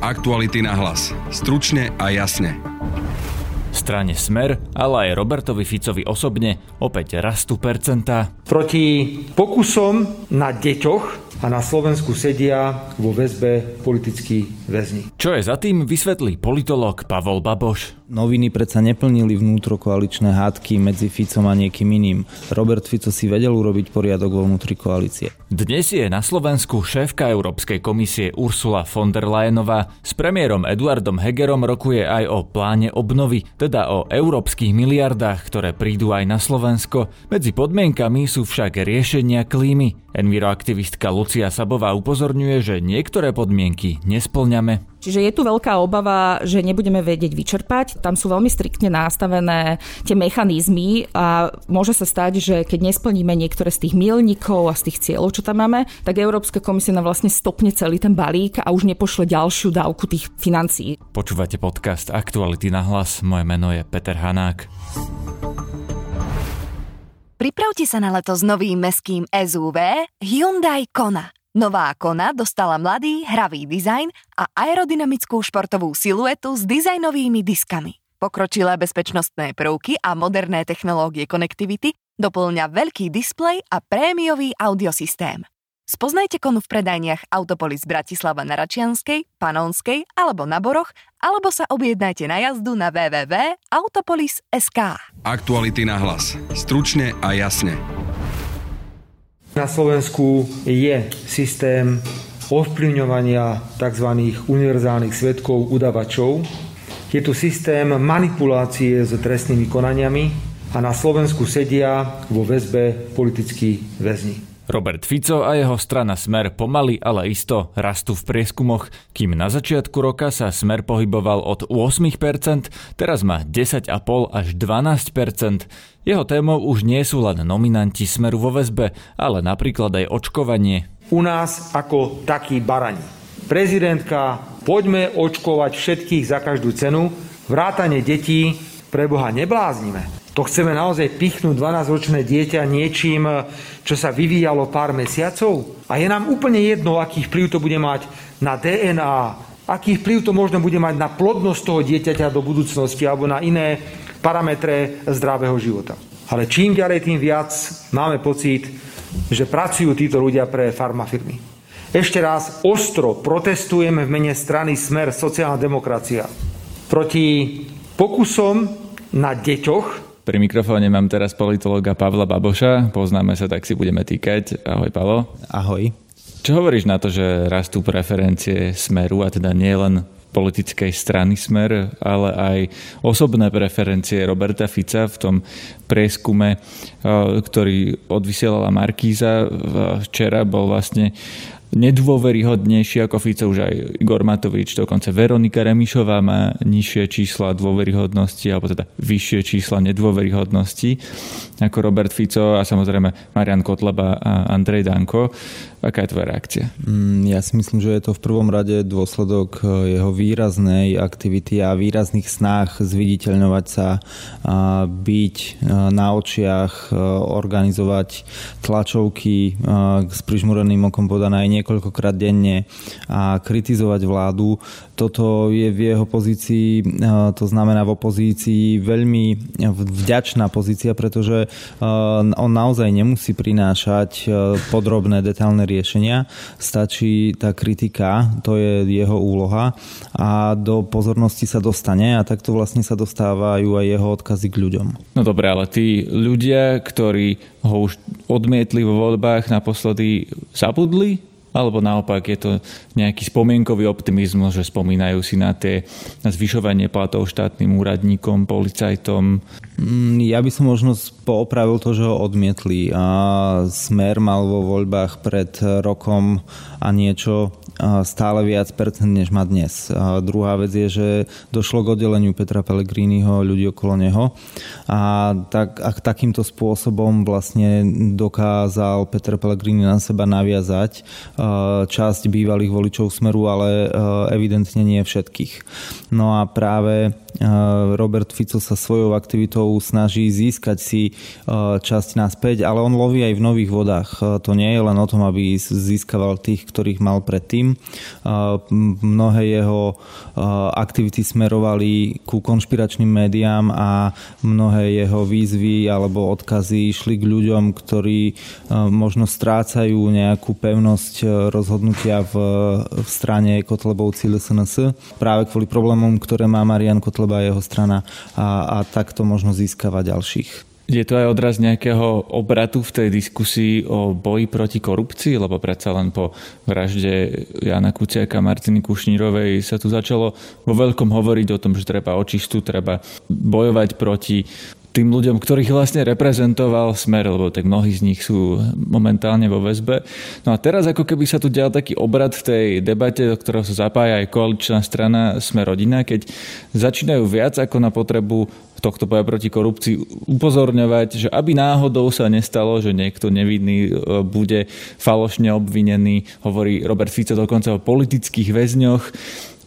Aktuality na hlas. Stručne a jasne. Strane Smer, ale aj Robertovi Ficovi osobne opäť rastú percentá. Proti pokusom na deťoch a na Slovensku sedia vo väzbe politickí väzni. Čo je za tým, vysvetlí politolog Pavol Baboš. Noviny predsa neplnili vnútrokoaličné hádky medzi Ficom a niekým iným. Robert Fico si vedel urobiť poriadok vo vnútri koalície. Dnes je na Slovensku šéfka Európskej komisie Ursula von der Leyenová. S premiérom Eduardom Hegerom rokuje aj o pláne obnovy, teda o európskych miliardách, ktoré prídu aj na Slovensko. Medzi podmienkami sú však riešenia klímy. Enviroaktivistka Lucia Sabová upozorňuje, že niektoré podmienky nesplňame. Čiže je tu veľká obava, že nebudeme vedieť vyčerpať. Tam sú veľmi striktne nastavené tie mechanizmy a môže sa stať, že keď nesplníme niektoré z tých milníkov a z tých cieľov, čo tam máme, tak Európska komisia nám vlastne stopne celý ten balík a už nepošle ďalšiu dávku tých financií. Počúvate podcast Aktuality na hlas. Moje meno je Peter Hanák. Pripravte sa na leto s novým meským SUV Hyundai Kona. Nová Kona dostala mladý, hravý dizajn a aerodynamickú športovú siluetu s dizajnovými diskami. Pokročilé bezpečnostné prvky a moderné technológie konektivity doplňa veľký displej a prémiový audiosystém. Spoznajte konu v predajniach Autopolis Bratislava na Račianskej, Panonskej alebo na Boroch, alebo sa objednajte na jazdu na www.autopolis.sk. Aktuality na hlas. Stručne a jasne. Na Slovensku je systém ovplyvňovania tzv. univerzálnych svetkov udavačov. Je tu systém manipulácie s trestnými konaniami a na Slovensku sedia vo väzbe politickí väzni. Robert Fico a jeho strana Smer pomaly, ale isto rastú v prieskumoch. Kým na začiatku roka sa Smer pohyboval od 8%, teraz má 10,5 až 12%. Jeho témou už nie sú len nominanti Smeru vo väzbe, ale napríklad aj očkovanie. U nás ako taký barani. Prezidentka, poďme očkovať všetkých za každú cenu, vrátane detí, preboha nebláznime. To chceme naozaj pichnúť 12-ročné dieťa niečím, čo sa vyvíjalo pár mesiacov? A je nám úplne jedno, aký vplyv to bude mať na DNA, aký vplyv to možno bude mať na plodnosť toho dieťaťa do budúcnosti alebo na iné parametre zdravého života. Ale čím ďalej, tým viac máme pocit, že pracujú títo ľudia pre farmafirmy. Ešte raz ostro protestujeme v mene strany Smer sociálna demokracia proti pokusom na deťoch pri mikrofóne mám teraz politologa Pavla Baboša. Poznáme sa, tak si budeme týkať. Ahoj, Pavlo. Ahoj. Čo hovoríš na to, že rastú preferencie Smeru, a teda nie len politickej strany Smer, ale aj osobné preferencie Roberta Fica v tom prieskume, eh, ktorý odvysielala Markíza včera, bol vlastne nedôveryhodnejší ako Fico už aj Igor Matovič, dokonca Veronika Remišová má nižšie čísla dôveryhodnosti, alebo teda vyššie čísla nedôveryhodnosti ako Robert Fico a samozrejme Marian Kotleba a Andrej Danko. Aká je tvoja reakcia? Mm, ja si myslím, že je to v prvom rade dôsledok e, jeho výraznej aktivity a výrazných snách zviditeľňovať sa, byť e, na očiach, e, organizovať tlačovky s prižmureným okom podané aj niekoľkokrát denne a kritizovať vládu. Toto je v jeho pozícii, to znamená v opozícii veľmi vďačná pozícia, pretože on naozaj nemusí prinášať podrobné, detálne riešenia. Stačí tá kritika, to je jeho úloha a do pozornosti sa dostane a takto vlastne sa dostávajú aj jeho odkazy k ľuďom. No dobre, ale tí ľudia, ktorí ho už odmietli vo voľbách naposledy, zabudli alebo naopak je to nejaký spomienkový optimizmus, že spomínajú si na tie na zvyšovanie platov štátnym úradníkom, policajtom? Mm, ja by som možno poopravil to, že ho odmietli. A Smer mal vo voľbách pred rokom a niečo stále viac percent, než má dnes. A druhá vec je, že došlo k oddeleniu Petra Pellegriniho ľudí okolo neho a, tak, a takýmto spôsobom vlastne dokázal Peter Pellegrini na seba naviazať časť bývalých voličov Smeru, ale evidentne nie všetkých. No a práve Robert Fico sa svojou aktivitou snaží získať si časť naspäť, ale on loví aj v nových vodách. To nie je len o tom, aby získaval tých, ktorých mal predtým, tým. Mnohé jeho aktivity smerovali ku konšpiračným médiám a mnohé jeho výzvy alebo odkazy išli k ľuďom, ktorí možno strácajú nejakú pevnosť rozhodnutia v, v strane Kotlebovci LSNS práve kvôli problémom, ktoré má Marian Kotleba a jeho strana a, a takto možno získava ďalších. Je to aj odraz nejakého obratu v tej diskusii o boji proti korupcii, lebo predsa len po vražde Jana Kuciaka a Martiny Kušnírovej sa tu začalo vo veľkom hovoriť o tom, že treba očistu, treba bojovať proti tým ľuďom, ktorých vlastne reprezentoval Smer, lebo tak mnohí z nich sú momentálne vo väzbe. No a teraz ako keby sa tu dial taký obrad v tej debate, do ktorého sa zapája aj koaličná strana Smer rodina, keď začínajú viac ako na potrebu tohto boja proti korupcii upozorňovať, že aby náhodou sa nestalo, že niekto nevinný e, bude falošne obvinený, hovorí Robert Fico dokonca o politických väzňoch.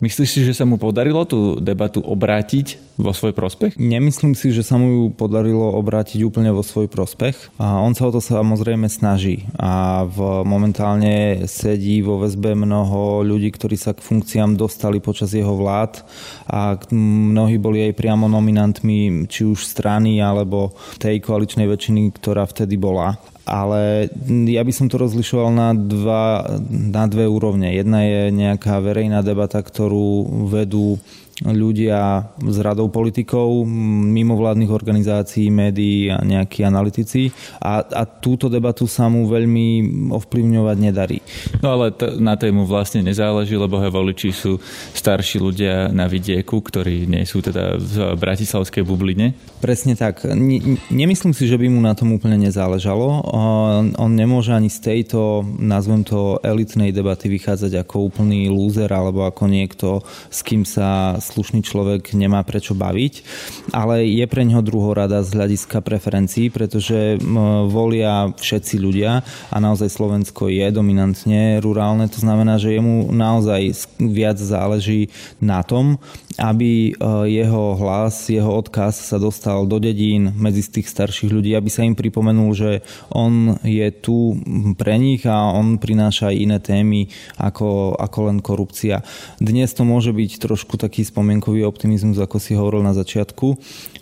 Myslíš si, že sa mu podarilo tú debatu obrátiť vo svoj prospech? Nemyslím si, že sa mu ju podarilo obrátiť úplne vo svoj prospech. A on sa o to samozrejme snaží. A v, momentálne sedí vo väzbe mnoho ľudí, ktorí sa k funkciám dostali počas jeho vlád a mnohí boli aj priamo nominantmi či už strany alebo tej koaličnej väčšiny, ktorá vtedy bola ale ja by som to rozlišoval na, dva, na dve úrovne. Jedna je nejaká verejná debata, ktorú vedú ľudia s radou politikov, mimovládnych organizácií, médií a nejakí analytici a, a túto debatu sa mu veľmi ovplyvňovať nedarí. No ale t- na tému vlastne nezáleží, lebo he voliči sú starší ľudia na vidieku, ktorí nie sú teda v bratislavskej bubline. Presne tak. N- nemyslím si, že by mu na tom úplne nezáležalo. On, on nemôže ani z tejto, nazvem to, elitnej debaty vychádzať ako úplný lúzer alebo ako niekto, s kým sa slušný človek nemá prečo baviť, ale je pre neho druhorada z hľadiska preferencií, pretože volia všetci ľudia a naozaj Slovensko je dominantne rurálne, to znamená, že jemu naozaj viac záleží na tom, aby e, jeho hlas, jeho odkaz sa dostal do dedín medzi tých starších ľudí, aby sa im pripomenul, že on je tu pre nich a on prináša aj iné témy ako, ako len korupcia. Dnes to môže byť trošku taký spomienkový optimizmus, ako si hovoril na začiatku,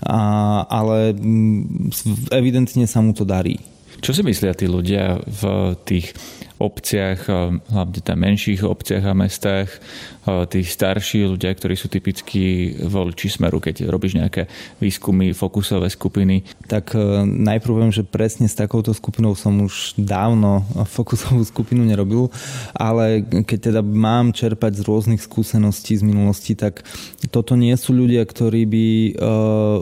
a, ale mm, evidentne sa mu to darí. Čo si myslia tí ľudia v tých obciach, hlavne tam menších obciach a mestách, tí starší ľudia, ktorí sú typickí voliči smeru, keď robíš nejaké výskumy, fokusové skupiny? Tak e, najprv viem, že presne s takouto skupinou som už dávno fokusovú skupinu nerobil, ale keď teda mám čerpať z rôznych skúseností z minulosti, tak toto nie sú ľudia, ktorí by uh,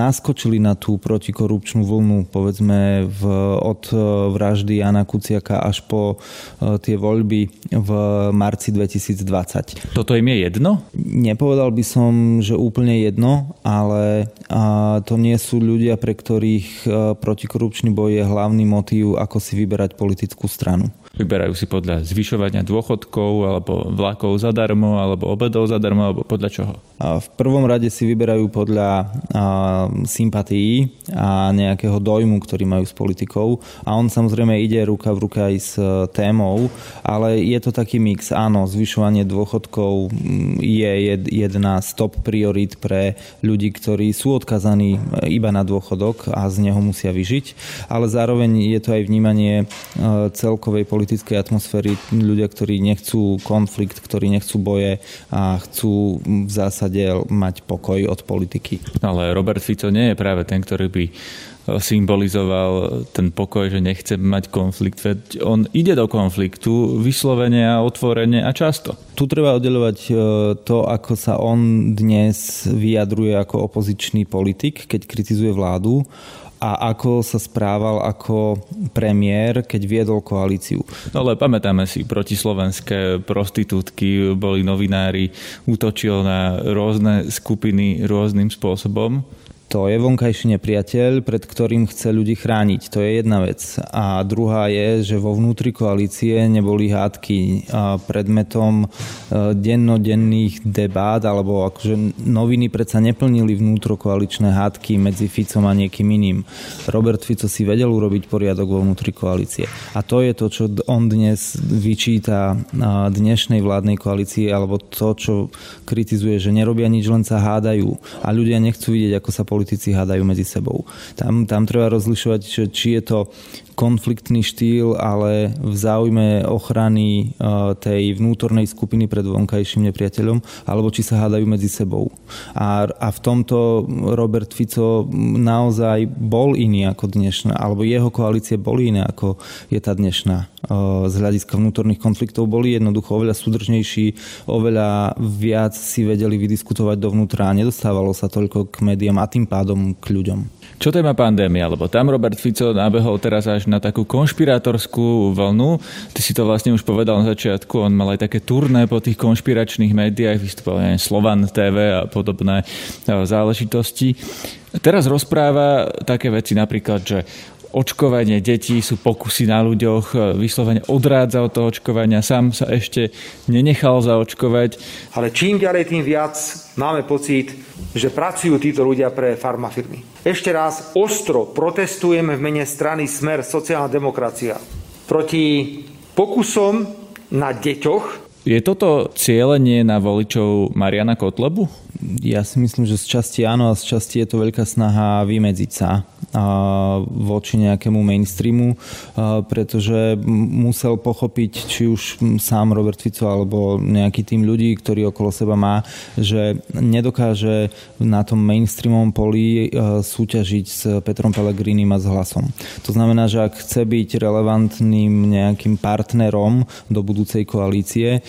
naskočili na tú protikorupčnú vlnu, povedzme v, od e, vraždy Jana Kuciaka až po uh, tie voľby v marci 2020. Toto im je jedno? Nepovedal by som, že úplne jedno, ale to nie sú ľudia, pre ktorých protikorupčný boj je hlavný motív, ako si vyberať politickú stranu. Vyberajú si podľa zvyšovania dôchodkov, alebo vlakov zadarmo, alebo obedov zadarmo, alebo podľa čoho? V prvom rade si vyberajú podľa sympatií a nejakého dojmu, ktorý majú s politikou. A on samozrejme ide ruka v ruka aj s e, témou, ale je to taký mix. Áno, zvyšovanie dôchodkov je jedna z top priorit pre ľudí, ktorí sú odkazaní iba na dôchodok a z neho musia vyžiť. Ale zároveň je to aj vnímanie e, celkovej politickej atmosféry ľudia, ktorí nechcú konflikt, ktorí nechcú boje a chcú v zásade mať pokoj od politiky. Ale Robert Fico nie je práve ten, ktorý by symbolizoval ten pokoj, že nechce mať konflikt, veď on ide do konfliktu vyslovene a otvorene a často. Tu treba oddelovať e, to, ako sa on dnes vyjadruje ako opozičný politik, keď kritizuje vládu a ako sa správal ako premiér, keď viedol koalíciu. No ale pamätáme si, protislovenské prostitútky, boli novinári, útočil na rôzne skupiny rôznym spôsobom. To je vonkajší nepriateľ, pred ktorým chce ľudí chrániť. To je jedna vec. A druhá je, že vo vnútri koalície neboli hádky predmetom e, dennodenných debát, alebo akože noviny predsa neplnili vnútrokoaličné hádky medzi Ficom a niekým iným. Robert Fico si vedel urobiť poriadok vo vnútri koalície. A to je to, čo on dnes vyčíta dnešnej vládnej koalícii, alebo to, čo kritizuje, že nerobia nič, len sa hádajú. A ľudia nechcú vidieť, ako sa politici hádajú medzi sebou. Tam, tam treba rozlišovať, že, či je to konfliktný štýl, ale v záujme ochrany e, tej vnútornej skupiny pred vonkajším nepriateľom, alebo či sa hádajú medzi sebou. A, a v tomto Robert Fico naozaj bol iný ako dnešná, alebo jeho koalície boli iné ako je tá dnešná. Z hľadiska vnútorných konfliktov boli jednoducho oveľa súdržnejší, oveľa viac si vedeli vydiskutovať dovnútra a nedostávalo sa toľko k médiám a tým pádom k ľuďom. Čo téma pandémia? Lebo tam Robert Fico nabehol teraz až na takú konšpirátorskú vlnu. Ty si to vlastne už povedal na začiatku, on mal aj také turné po tých konšpiračných médiách, vystupoval aj Slovan TV a podobné e, záležitosti. Teraz rozpráva také veci napríklad, že očkovanie detí sú pokusy na ľuďoch, e, vyslovene odrádza od toho očkovania, sám sa ešte nenechal zaočkovať. Ale čím ďalej, tým viac máme pocit, že pracujú títo ľudia pre farmafirmy. Ešte raz ostro protestujeme v mene strany Smer sociálna demokracia proti pokusom na deťoch. Je toto cieľenie na voličov Mariana Kotlebu? Ja si myslím, že z časti áno a z časti je to veľká snaha vymedziť sa voči nejakému mainstreamu, pretože musel pochopiť, či už sám Robert Fico alebo nejaký tým ľudí, ktorý okolo seba má, že nedokáže na tom mainstreamovom poli súťažiť s Petrom Pellegrinim a s hlasom. To znamená, že ak chce byť relevantným nejakým partnerom do budúcej koalície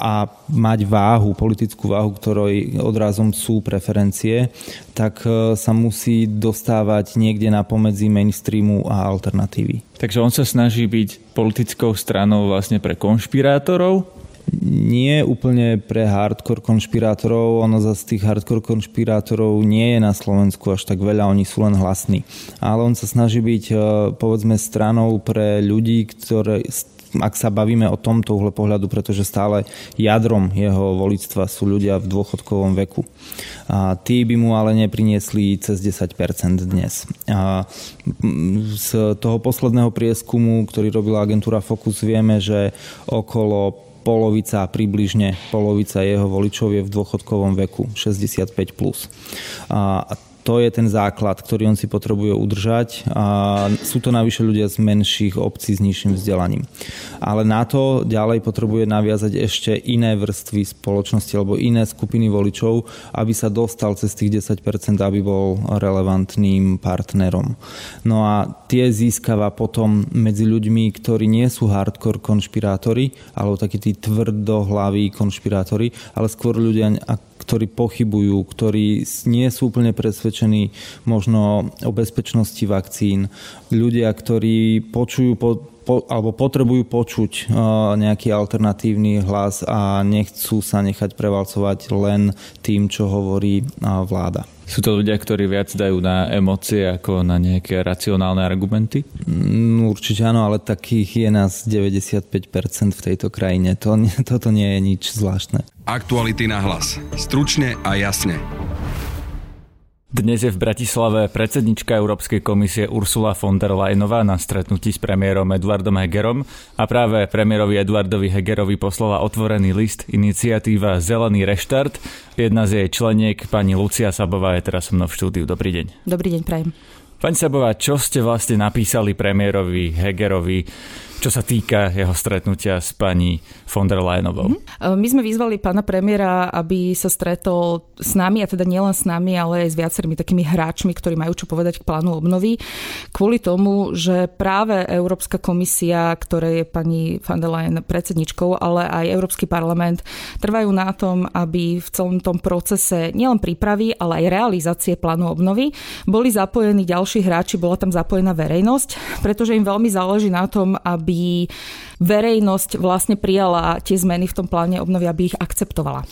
a mať váhu, politickú váhu, ktorej odrazom sú preferencie, tak e, sa musí dostávať niekde na pomedzi mainstreamu a alternatívy. Takže on sa snaží byť politickou stranou vlastne pre konšpirátorov, nie úplne pre hardcore konšpirátorov, ono z tých hardcore konšpirátorov nie je na Slovensku až tak veľa, oni sú len hlasní. Ale on sa snaží byť e, povedzme stranou pre ľudí, ktoré, ak sa bavíme o tomto uhle pohľadu, pretože stále jadrom jeho volictva sú ľudia v dôchodkovom veku. A tí by mu ale nepriniesli cez 10% dnes. A z toho posledného prieskumu, ktorý robila agentúra Focus, vieme, že okolo polovica, približne polovica jeho voličov je v dôchodkovom veku, 65+. Plus. A to je ten základ, ktorý on si potrebuje udržať a sú to navyše ľudia z menších obcí s nižším vzdelaním. Ale na to ďalej potrebuje naviazať ešte iné vrstvy spoločnosti alebo iné skupiny voličov, aby sa dostal cez tých 10%, aby bol relevantným partnerom. No a tie získava potom medzi ľuďmi, ktorí nie sú hardcore konšpirátori, alebo takí tí tvrdohlaví konšpirátori, ale skôr ľudia ktorí pochybujú, ktorí nie sú úplne presvedčení možno o bezpečnosti vakcín, ľudia, ktorí počujú po, po, alebo potrebujú počuť uh, nejaký alternatívny hlas a nechcú sa nechať prevalcovať len tým, čo hovorí uh, vláda. Sú to ľudia, ktorí viac dajú na emócie ako na nejaké racionálne argumenty? Mm, určite áno, ale takých je nás 95% v tejto krajine. To, toto nie je nič zvláštne. Aktuality na hlas. Stručne a jasne. Dnes je v Bratislave predsednička Európskej komisie Ursula von der Leyenová na stretnutí s premiérom Eduardom Hegerom a práve premiérovi Eduardovi Hegerovi poslala otvorený list iniciatíva Zelený reštart. Jedna z jej členiek, pani Lucia Sabová, je teraz so mnou v štúdiu. Dobrý deň. Dobrý deň, prajem. Pani Sabová, čo ste vlastne napísali premiérovi Hegerovi čo sa týka jeho stretnutia s pani von der Leyenovou. Mm-hmm. My sme vyzvali pána premiéra, aby sa stretol s nami, a teda nielen s nami, ale aj s viacerými takými hráčmi, ktorí majú čo povedať k plánu obnovy, kvôli tomu, že práve Európska komisia, ktoré je pani von der Leyen predsedničkou, ale aj Európsky parlament trvajú na tom, aby v celom tom procese nielen prípravy, ale aj realizácie plánu obnovy boli zapojení ďalší hráči, bola tam zapojená verejnosť, pretože im veľmi záleží na tom, aby aby verejnosť vlastne prijala tie zmeny v tom pláne obnovy, aby ich akceptovala.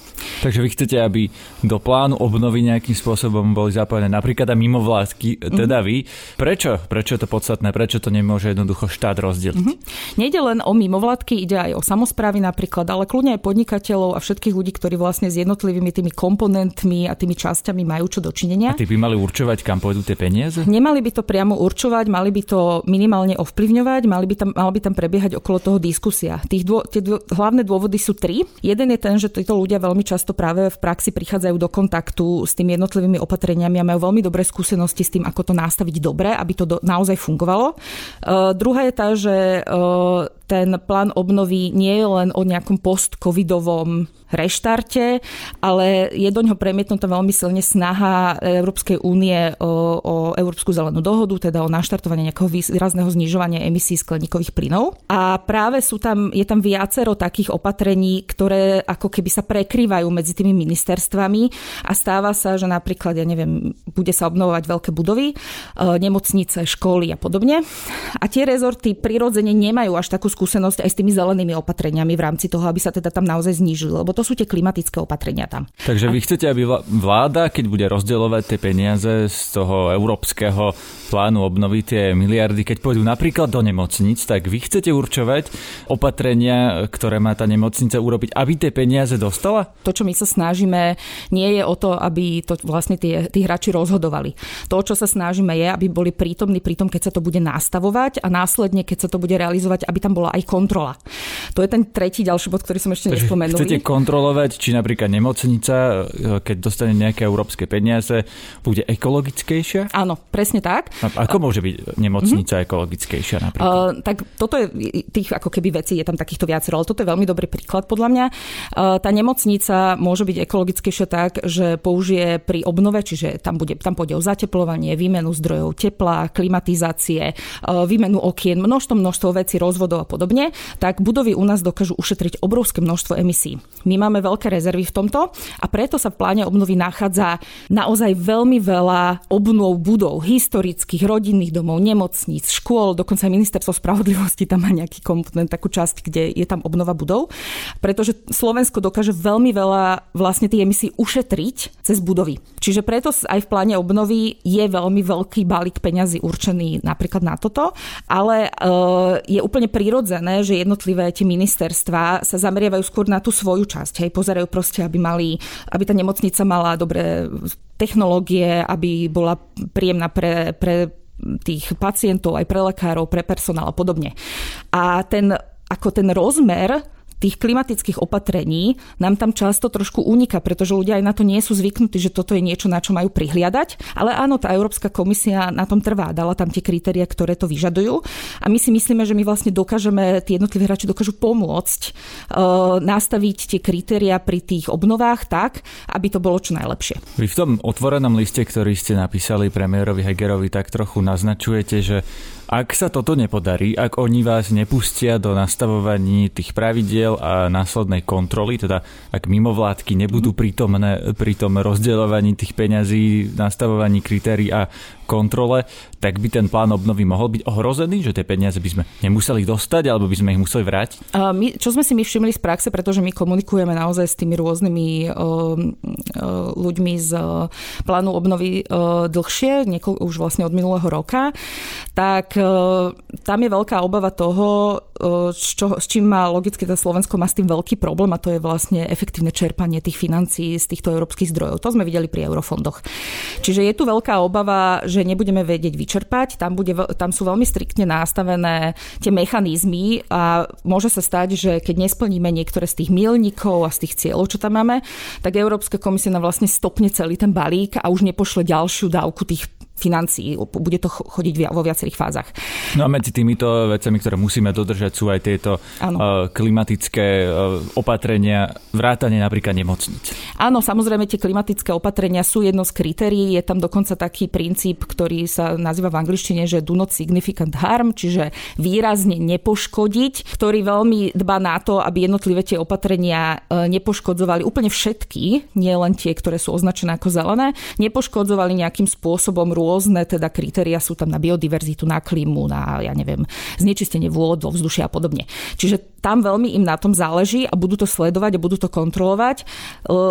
Takže vy chcete, aby do plánu obnovy nejakým spôsobom boli zapojené napríklad aj mimovládky, teda mm-hmm. vy. Prečo? Prečo je to podstatné? Prečo to nemôže jednoducho štát rozdeliť? Mm-hmm. Nejde len o mimovládky, ide aj o samozprávy napríklad, ale kľudne aj podnikateľov a všetkých ľudí, ktorí vlastne s jednotlivými tými komponentmi a tými časťami majú čo dočinenia. A tí by mali určovať, kam pôjdu tie peniaze? Nemali by to priamo určovať, mali by to minimálne ovplyvňovať, mali by tam, mala by tam prebiehať okolo toho diskusia. Tých dô, tie dô, hlavné dôvody sú tri. Jeden je ten, že títo ľudia veľmi často práve v praxi prichádzajú do kontaktu s tými jednotlivými opatreniami a majú veľmi dobré skúsenosti s tým, ako to nastaviť dobre, aby to do, naozaj fungovalo. Uh, druhá je tá, že uh, ten plán obnovy nie je len o nejakom post-covidovom reštarte, ale je do ňoho premietnutá veľmi silne snaha Európskej únie o, o Európsku zelenú dohodu, teda o naštartovanie nejakého výrazného znižovania emisí skleníkových plynov. A práve sú tam, je tam viacero takých opatrení, ktoré ako keby sa prekrývajú medzi tými ministerstvami a stáva sa, že napríklad, ja neviem, bude sa obnovovať veľké budovy, e, nemocnice, školy a podobne. A tie rezorty prirodzene nemajú až takú skúsenosť aj s tými zelenými opatreniami v rámci toho, aby sa teda tam naozaj znížili, lebo to sú tie klimatické opatrenia tam. Takže vy chcete, aby vláda, keď bude rozdeľovať tie peniaze z toho európskeho plánu obnoviť tie miliardy, keď pôjdu napríklad do nemocnic, tak vy chcete určovať opatrenia, ktoré má tá nemocnica urobiť, aby tie peniaze dostala? To, čo my sa snažíme, nie je o to, aby to vlastne tie, tí hráči rozhodovali. To, čo sa snažíme, je, aby boli prítomní pri tom, keď sa to bude nastavovať a následne, keď sa to bude realizovať, aby tam bola aj kontrola. To je ten tretí ďalší bod, ktorý som ešte nespomenul. Chcete kontrolovať, či napríklad nemocnica, e, keď dostane nejaké európske peniaze, bude ekologickejšia? Áno, presne tak. A ako môže byť nemocnica uh-huh. ekologickejšia napríklad? Uh, tak toto je, tých ako keby vecí je tam takýchto viacero, ale toto je veľmi dobrý príklad podľa mňa. Uh, tá nemocnica môže byť ekologickejšia tak, že použije pri obnove, čiže tam, bude, tam pôjde o zateplovanie, výmenu zdrojov tepla, klimatizácie, uh, výmenu okien, množstvo, množstvo vecí, rozvodov a podobne, tak budovy u nás dokážu ušetriť obrovské množstvo emisí. My máme veľké rezervy v tomto a preto sa v pláne obnovy nachádza naozaj veľmi veľa obnov budov, historických, rodinných domov, nemocníc, škôl, dokonca aj ministerstvo spravodlivosti tam má nejaký komponent, takú časť, kde je tam obnova budov, pretože Slovensko dokáže veľmi veľa vlastne tých emisí ušetriť cez budovy. Čiže preto aj v pláne obnovy je veľmi veľký balík peňazí určený napríklad na toto, ale e, je úplne prirodzené, že jednotlivé tie ministerstva sa zameriavajú skôr na tú svoju časť časť. Hej, pozerajú proste, aby, mali, aby tá nemocnica mala dobré technológie, aby bola príjemná pre, pre tých pacientov, aj pre lekárov, pre personál a podobne. A ten, ako ten rozmer tých klimatických opatrení nám tam často trošku uniká, pretože ľudia aj na to nie sú zvyknutí, že toto je niečo, na čo majú prihliadať. Ale áno, tá Európska komisia na tom trvá, dala tam tie kritéria, ktoré to vyžadujú. A my si myslíme, že my vlastne dokážeme, tí jednotliví hráči dokážu pomôcť uh, nastaviť tie kritéria pri tých obnovách tak, aby to bolo čo najlepšie. Vy v tom otvorenom liste, ktorý ste napísali premiérovi Hegerovi, tak trochu naznačujete, že ak sa toto nepodarí, ak oni vás nepustia do nastavovaní tých pravidiel a následnej kontroly, teda ak mimovládky nebudú prítomné pri tom rozdeľovaní tých peňazí, nastavovaní kritérií a kontrole, tak by ten plán obnovy mohol byť ohrozený, že tie peniaze by sme nemuseli dostať alebo by sme ich museli vrátiť? A my, čo sme si my všimli z praxe, pretože my komunikujeme naozaj s tými rôznymi uh, ľuďmi z plánu obnovy uh, dlhšie, niekoľ, už vlastne od minulého roka, tak tam je veľká obava toho, uh, čo, s čím má logicky to Slovensko má s tým veľký problém a to je vlastne efektívne čerpanie tých financií z týchto európskych zdrojov. To sme videli pri eurofondoch. Čiže je tu veľká obava, že nebudeme vedieť vyčerpať. Tam, bude, tam sú veľmi striktne nastavené tie mechanizmy a môže sa stať, že keď nesplníme niektoré z tých milníkov a z tých cieľov, čo tam máme, tak Európska komisia nám vlastne stopne celý ten balík a už nepošle ďalšiu dávku tých financií. Bude to chodiť vo viacerých fázach. No a medzi týmito vecami, ktoré musíme dodržať, sú aj tieto ano. Eh, klimatické eh, opatrenia, vrátanie napríklad nemocnic. Áno, samozrejme tie klimatické opatrenia sú jedno z kritérií. Je tam dokonca taký princíp, ktorý sa nazýva v angličtine, že do not significant harm, čiže výrazne nepoškodiť, ktorý veľmi dba na to, aby jednotlivé tie opatrenia eh, nepoškodzovali úplne všetky, nie len tie, ktoré sú označené ako zelené, nepoškodzovali nejakým spôsobom rôzne teda kritéria sú tam na biodiverzitu, na klímu, na, ja neviem, znečistenie vôd, vo vzdušia a podobne. Čiže tam veľmi im na tom záleží a budú to sledovať a budú to kontrolovať,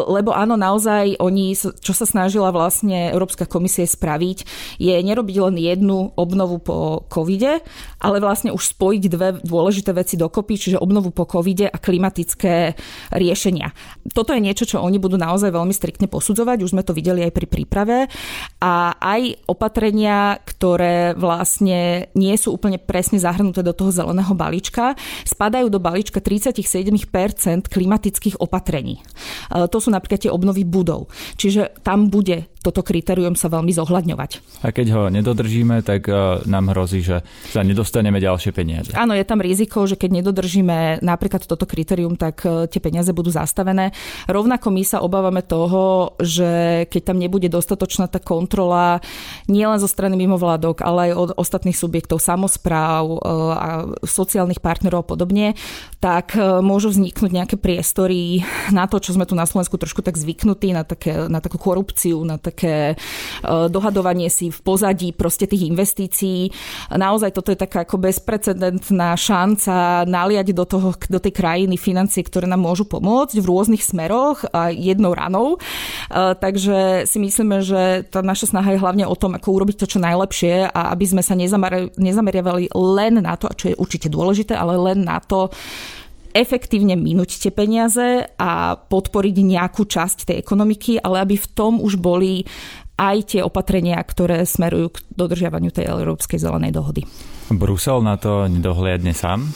lebo áno, naozaj oni, čo sa snažila vlastne Európska komisie spraviť, je nerobiť len jednu obnovu po covide, ale vlastne už spojiť dve dôležité veci dokopy, čiže obnovu po covide a klimatické riešenia. Toto je niečo, čo oni budú naozaj veľmi striktne posudzovať, už sme to videli aj pri príprave a aj opatrenia, ktoré vlastne nie sú úplne presne zahrnuté do toho zeleného balíčka, spadajú do do balíčka 37% klimatických opatrení. E, to sú napríklad tie obnovy budov. Čiže tam bude toto kritérium sa veľmi zohľadňovať. A keď ho nedodržíme, tak e, nám hrozí, že sa nedostaneme ďalšie peniaze. Áno, je tam riziko, že keď nedodržíme napríklad toto kritérium, tak e, tie peniaze budú zastavené. Rovnako my sa obávame toho, že keď tam nebude dostatočná tá kontrola nielen zo strany mimovládok, ale aj od ostatných subjektov, samozpráv a sociálnych partnerov a podobne, tak e, môžu vzniknúť nejaké priestory na to, čo sme tu na Slovensku trošku tak zvyknutí, na, také, na takú korupciu, na také e, dohadovanie si v pozadí proste tých investícií. Naozaj toto je taká ako bezprecedentná šanca naliať do, toho, do tej krajiny financie, ktoré nám môžu pomôcť v rôznych smeroch a jednou ranou. E, takže si myslíme, že tá naša snaha je hlavne o tom, ako urobiť to čo najlepšie a aby sme sa nezameriavali len na to, čo je určite dôležité, ale len na to, efektívne minúť tie peniaze a podporiť nejakú časť tej ekonomiky, ale aby v tom už boli aj tie opatrenia, ktoré smerujú k dodržiavaniu tej Európskej zelenej dohody. Brusel na to nedohliadne sám?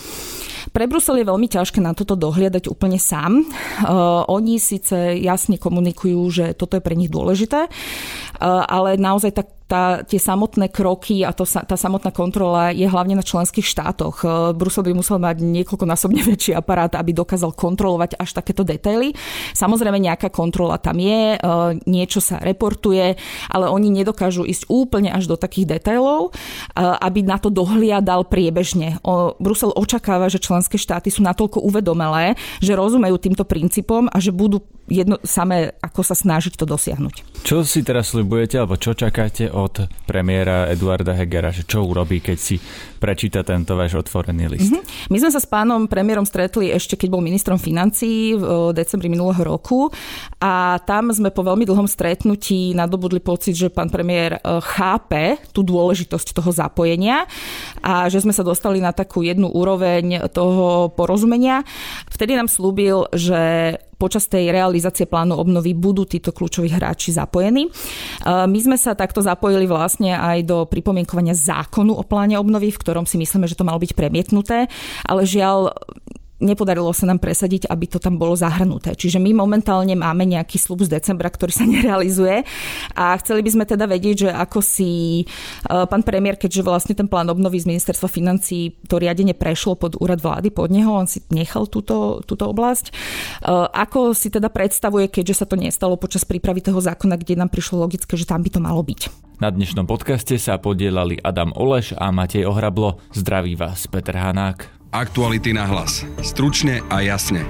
Pre Brusel je veľmi ťažké na toto dohliadať úplne sám. Uh, oni síce jasne komunikujú, že toto je pre nich dôležité, uh, ale naozaj tak tá, tie samotné kroky a to, tá samotná kontrola je hlavne na členských štátoch. E, Brusel by musel mať niekoľkonásobne väčší aparát, aby dokázal kontrolovať až takéto detaily. Samozrejme nejaká kontrola tam je, e, niečo sa reportuje, ale oni nedokážu ísť úplne až do takých detailov, e, aby na to dohliadal priebežne. Brusel očakáva, že členské štáty sú natoľko uvedomelé, že rozumejú týmto princípom a že budú jedno samé, ako sa snažiť to dosiahnuť. Čo si teraz slibujete, alebo čo čakáte od premiéra Eduarda Hegera, že čo urobí, keď si prečíta tento váš otvorený list? Mm-hmm. My sme sa s pánom premiérom stretli ešte, keď bol ministrom financí v decembri minulého roku a tam sme po veľmi dlhom stretnutí nadobudli pocit, že pán premiér e, chápe tú dôležitosť toho zapojenia a že sme sa dostali na takú jednu úroveň toho porozumenia. Vtedy nám slúbil, že počas tej realizácie plánu obnovy budú títo kľúčoví hráči zapojení. E, my sme sa takto zapojili vlastne aj do pripomienkovania zákonu o pláne obnovy, v ktorom si myslíme, že to malo byť premietnuté, ale žiaľ nepodarilo sa nám presadiť, aby to tam bolo zahrnuté. Čiže my momentálne máme nejaký slub z decembra, ktorý sa nerealizuje a chceli by sme teda vedieť, že ako si e, pán premiér, keďže vlastne ten plán obnovy z ministerstva financí, to riadenie prešlo pod úrad vlády, pod neho, on si nechal túto, túto oblasť. E, ako si teda predstavuje, keďže sa to nestalo počas prípravy toho zákona, kde nám prišlo logické, že tam by to malo byť. Na dnešnom podcaste sa podielali Adam Oleš a Matej Ohrablo. Zdraví vás Peter Hanák. Aktuality na hlas. Stručne a jasne.